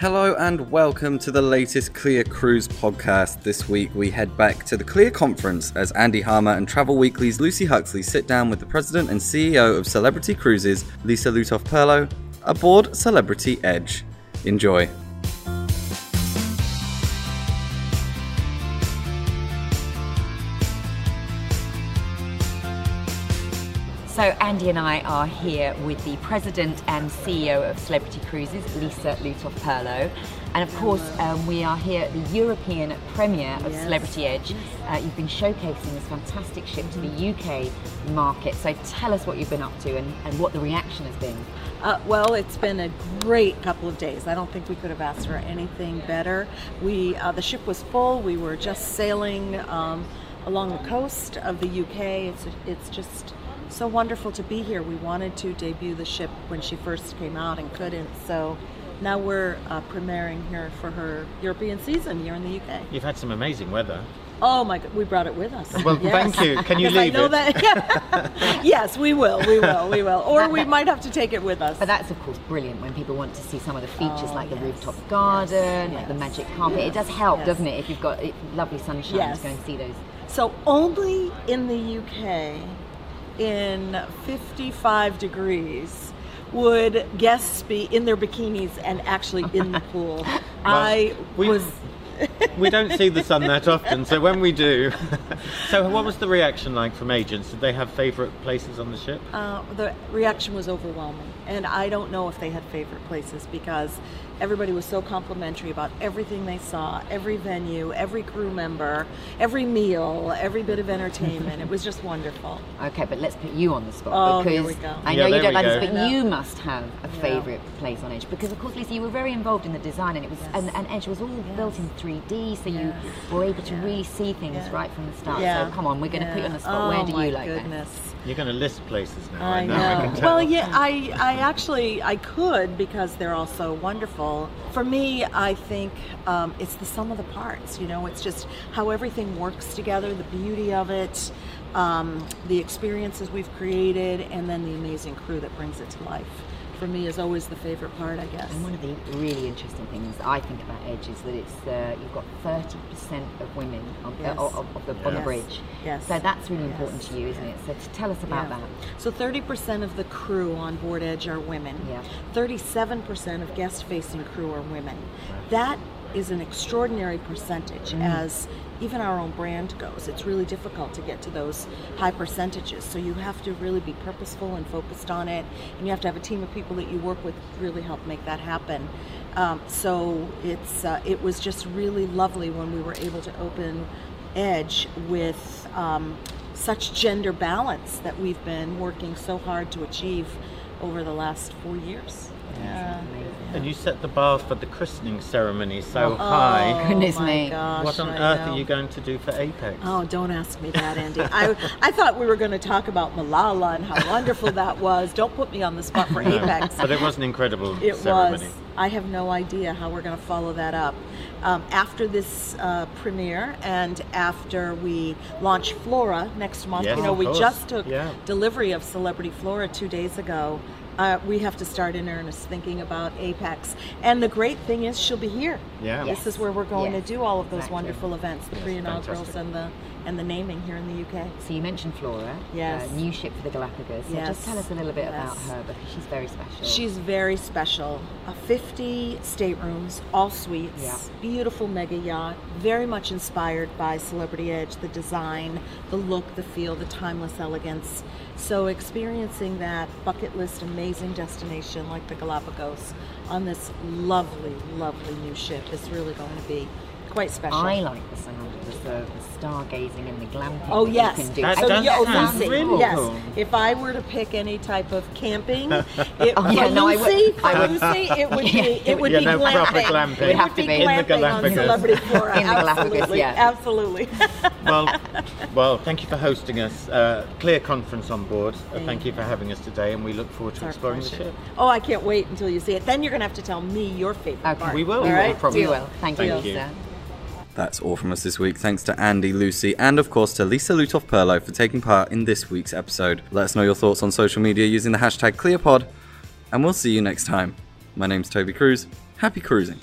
Hello and welcome to the latest CLIA Cruise podcast. This week we head back to the CLIA Conference as Andy Harmer and Travel Weekly's Lucy Huxley sit down with the president and CEO of Celebrity Cruises, Lisa Lutoff Perlo, aboard Celebrity Edge. Enjoy. So Andy and I are here with the president and CEO of Celebrity Cruises, Lisa Lutoff Perlo. And of course, um, we are here at the European premiere of Yes. Celebrity Edge. Uh, you've been showcasing this fantastic ship to the UK market. So tell us what you've been up to and, and what the reaction has been. Uh, well, it's been a great couple of days. I don't think we could have asked for anything better. We uh, the ship was full. We were just sailing um, along the coast of the UK. It's it's just so wonderful to be here. We wanted to debut the ship when she first came out and couldn't. So now we're uh, premiering here for her European season here in the UK. You've had some amazing weather. Oh my God, we brought it with us. Well, thank you. Can you Because I leave know it? that. yes, we will. We will. We will. Or we might have to take it with us. But that's of course brilliant when people want to see some of the features Oh, like the rooftop garden, yes, like the magic carpet. It does help, yes. doesn't it, if you've got eh, lovely sunshine Yes. to go and see those. So only in the UK, in 55 degrees, would guests be in their bikinis and actually in the pool. I we- was. We don't see the sun that often, so when we do. so, what was the reaction like from agents? Did they have favourite places on the ship? Uh, the reaction was overwhelming, and I don't know if they had favorite places because everybody was so complimentary about everything they saw, every venue, every crew member, every meal, every bit of entertainment. it was just wonderful. Okay, but let's put you on the spot Oh, because here we go. I Yeah, know you don't we like this, but I you must have a Yeah. favourite place on Edge because, of course, Lisa, you were very involved in the design, and it was Yes. and, and Edge was all built in 3D, so you were able to Yeah. really see things Yeah. right from the start. Yeah. So come on, we're going to put you on the spot. Oh, Where do my you like goodness. You're going to list places now. I know. I know. can tell. Well, yeah, I, I actually I could because they're all so wonderful. For me, I think um, it's the sum of the parts. You know, it's just how everything works together, the beauty of it, um, the experiences we've created, and then the amazing crew that brings it to life. For me, is always the favorite part, I guess. And one of the really interesting things I think about Edge is that it's uh, you've got 30% of women on, Yes. uh, of, of the, on the Yes. bridge. Yes. So that's really Yes. important to you, isn't it? So tell us about Yeah. that. So 30% of the crew on board Edge are women. Yeah. 37% of guest facing crew are women. That is an extraordinary percentage Mm-hmm. as even our own brand goes. It's really difficult to get to those high percentages. So you have to really be purposeful and focused on it. And you have to have a team of people that you work with really help make that happen. Um, so it's uh, it was just really lovely when we were able to open Edge with um, such gender balance that we've been working so hard to achieve over the last four years. Yeah. And you set the bar for the christening ceremony so oh, high. Oh Goodness my me. Gosh, What on I earth know. are you going to do for Apex? Oh, don't ask me that, Andy. I, I thought we were going to talk about Malala and how wonderful that was. Don't put me on the spot for No. Apex. But it was an incredible It ceremony. was. I have no idea how we're going to follow that up. Um, after this uh, premiere and after we launch Flora next month, Yes, you know, we course. just took Yeah. delivery of Celebrity Flora two days ago. Uh, we have to start in earnest thinking about Apex. And the great thing is, she'll be here. Yeah. This is where we're going Yes, to do all of those exactly. wonderful events, the Yes, pre-inaugurals and the and the naming here in the UK. So you mentioned Flora, Yes. uh, new ship for the Galapagos. So Yes. just tell us a little bit about her because she's very special. She's very special. Uh, 50 staterooms, all suites, Yeah. beautiful mega yacht, very much inspired by Celebrity Edge, the design, the look, the feel, the timeless elegance. So experiencing that bucket list amazing destination like the Galapagos on this lovely, lovely new ship is really going to be quite special. I like the sound of the, the, the stargazing and the glamping. Oh that yes. you can do. That so does yeah, oh, sound Lucy, really yes. cool. If I were to pick any type of camping, it, Oh, yeah, for no, I would- Lucy, for I would- Lucy, it would be it would Yeah, be no, glamping. proper glamping. It Would have to be be. In the glamping on Celebrity Flora. In the Galapagos, absolutely, yeah. absolutely. well, well, thank you for hosting us. Uh, CLIA conference on board. Uh, Thank thank you for having us today, and we look forward to Our exploring the ship. Oh, I can't wait until you see it. Then you're going to have to tell me your favorite Okay. part. We will. All We will, right? probably. We will. Thank, you, Thank you. Lisa. That's all from us this week. Thanks to Andy, Lucy, and of course to Lisa Lutoff Perlo for taking part in this week's episode. Let us know your thoughts on social media using the hashtag CLIAPod, and we'll see you next time. My name's Toby Cruz. Happy cruising.